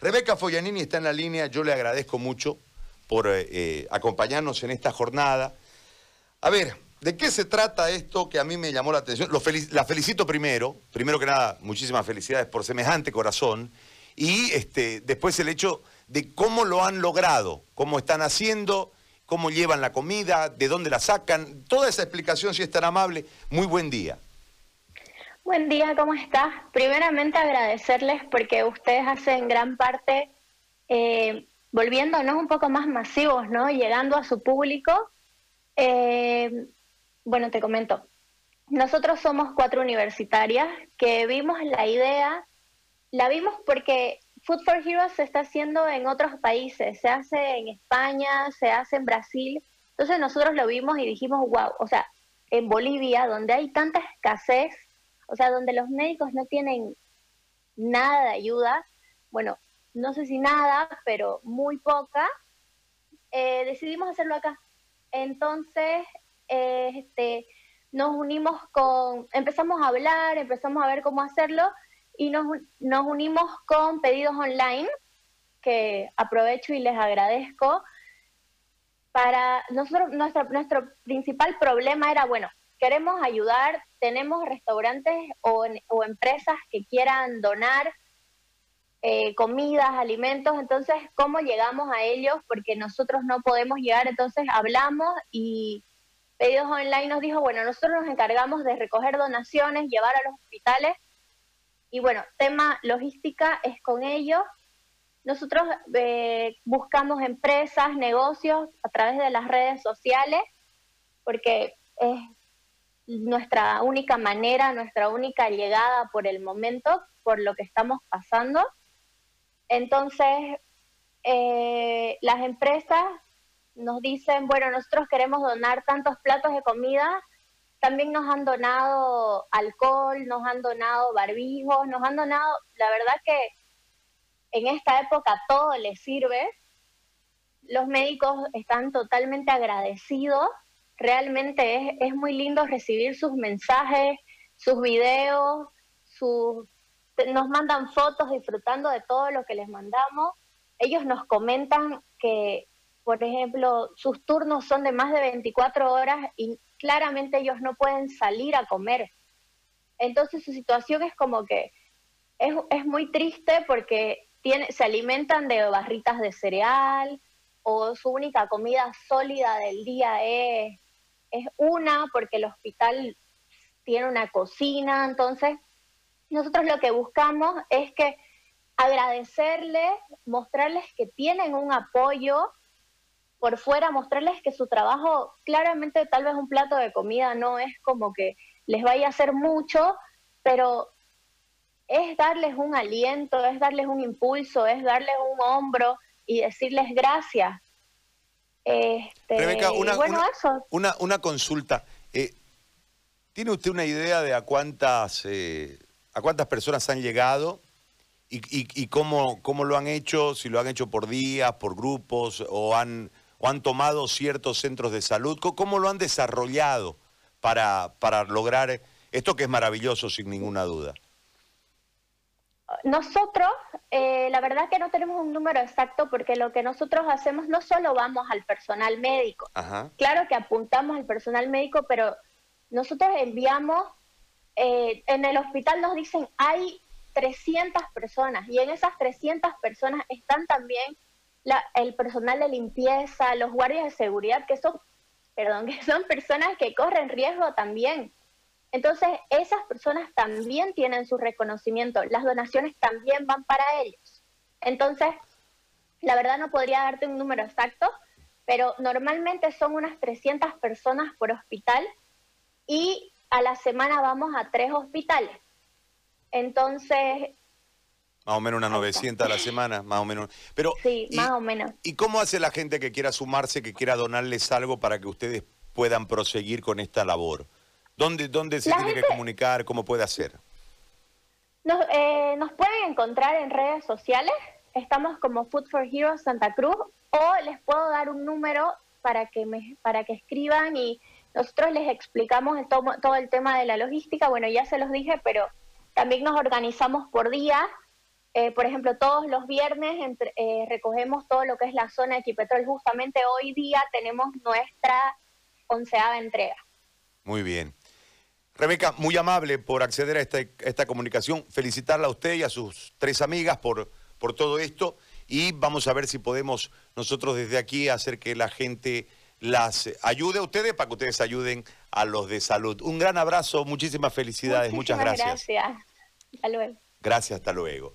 Rebeca Foglianini está en la línea, yo le agradezco mucho por eh, eh, acompañarnos en esta jornada. A ver, ¿de qué se trata esto que a mí me llamó la atención? la felicito primero, primero que nada, muchísimas felicidades por semejante corazón, y este, después el hecho de cómo lo han logrado, cómo están haciendo, cómo llevan la comida, de dónde la sacan, toda esa explicación, si es tan amable, muy buen día. Buen día, ¿cómo estás? Primeramente agradecerles porque ustedes hacen gran parte eh, volviéndonos un poco más masivos, ¿no? Llegando a su público. Eh, bueno, te comento. Nosotros somos cuatro universitarias que vimos la idea, la vimos porque Food for Heroes se está haciendo en otros países, se hace en España, se hace en Brasil. Entonces nosotros lo vimos y dijimos, wow, o sea, en Bolivia, donde hay tanta escasez o sea, donde los médicos no tienen nada de ayuda, bueno, no sé si nada, pero muy poca, eh, decidimos hacerlo acá. Entonces, eh, este, nos unimos con, empezamos a hablar, empezamos a ver cómo hacerlo y nos, nos unimos con pedidos online, que aprovecho y les agradezco. Para nosotros, nuestro, nuestro principal problema era, bueno, queremos ayudar, tenemos restaurantes o, empresas que quieran donar eh, comidas, alimentos, entonces, ¿cómo llegamos a ellos? Porque nosotros no podemos llegar, entonces hablamos y Pedidos Online nos dijo, bueno, nosotros nos encargamos de recoger donaciones, llevar a los hospitales y bueno, tema logística es con ellos. Nosotros eh, buscamos empresas, negocios a través de las redes sociales, porque es nuestra única manera, nuestra única llegada por el momento, por lo que estamos pasando. Entonces, eh, las empresas nos dicen, bueno, nosotros queremos donar tantos platos de comida, también nos han donado alcohol, nos han donado barbijos, nos han donado, la verdad que en esta época todo les sirve. Los médicos están totalmente agradecidos realmente es, muy lindo recibir sus mensajes, sus videos, sus, nos mandan fotos disfrutando de todo lo que les mandamos. Ellos nos comentan que, por ejemplo, sus turnos son de más de 24 horas y claramente ellos no pueden salir a comer. Entonces su situación es como que es, es muy triste porque tiene, se alimentan de barritas de cereal o su única comida sólida del día es es una, porque el hospital tiene una cocina, entonces nosotros lo que buscamos es que agradecerles, mostrarles que tienen un apoyo por fuera, mostrarles que su trabajo, claramente tal vez un plato de comida no es como que les vaya a hacer mucho, pero es darles un aliento, es darles un impulso, es darles un hombro y decirles gracias. Este, Rebeca, una, una, una, consulta. Eh, ¿Tiene usted una idea de a cuántas, eh, a cuántas personas han llegado y, y, cómo, cómo, lo han hecho? Si lo han hecho por días, por grupos o han, o han tomado ciertos centros de salud. ¿Cómo, lo han desarrollado para, para lograr esto que es maravilloso sin ninguna duda? Nosotros, eh, la verdad que no tenemos un número exacto porque lo que nosotros hacemos no solo vamos al personal médico, claro que apuntamos al personal médico, pero nosotros enviamos, eh, en el hospital nos dicen hay 300 personas y en esas 300 personas están también la, el personal de limpieza, los guardias de seguridad, que son, perdón, que son personas que corren riesgo también. Entonces, esas personas también tienen su reconocimiento, las donaciones también van para ellos. Entonces, la verdad no podría darte un número exacto, pero normalmente son unas 300 personas por hospital y a la semana vamos a tres hospitales. Entonces... Más o menos unas 900 a la semana, más o menos. Pero, sí, más o menos. ¿Y cómo hace la gente que quiera sumarse, que quiera donarles algo para que ustedes puedan proseguir con esta labor? ¿Dónde, dónde se tiene que comunicar? ¿Cómo puede hacer? Eh, nos, pueden encontrar en redes sociales. Estamos como Food for Heroes Santa Cruz o les puedo dar un número para que, me, para que escriban y nosotros les explicamos todo, el tema de la logística. Bueno, ya se los dije, pero también nos organizamos por día. eh, por ejemplo, todos los viernes eh, recogemos todo lo que es la zona de Equipetrol. Justamente hoy día tenemos nuestra onceava entrega. Muy bien. Rebeca, muy amable por acceder a esta, comunicación. Felicitarla a usted y a sus tres amigas por, por todo esto. Y vamos a ver si podemos nosotros desde aquí hacer que la gente las ayude a ustedes para que ustedes ayuden a los de salud. Un gran abrazo, muchísimas felicidades, muchas gracias. Gracias. Hasta luego. Gracias, hasta luego.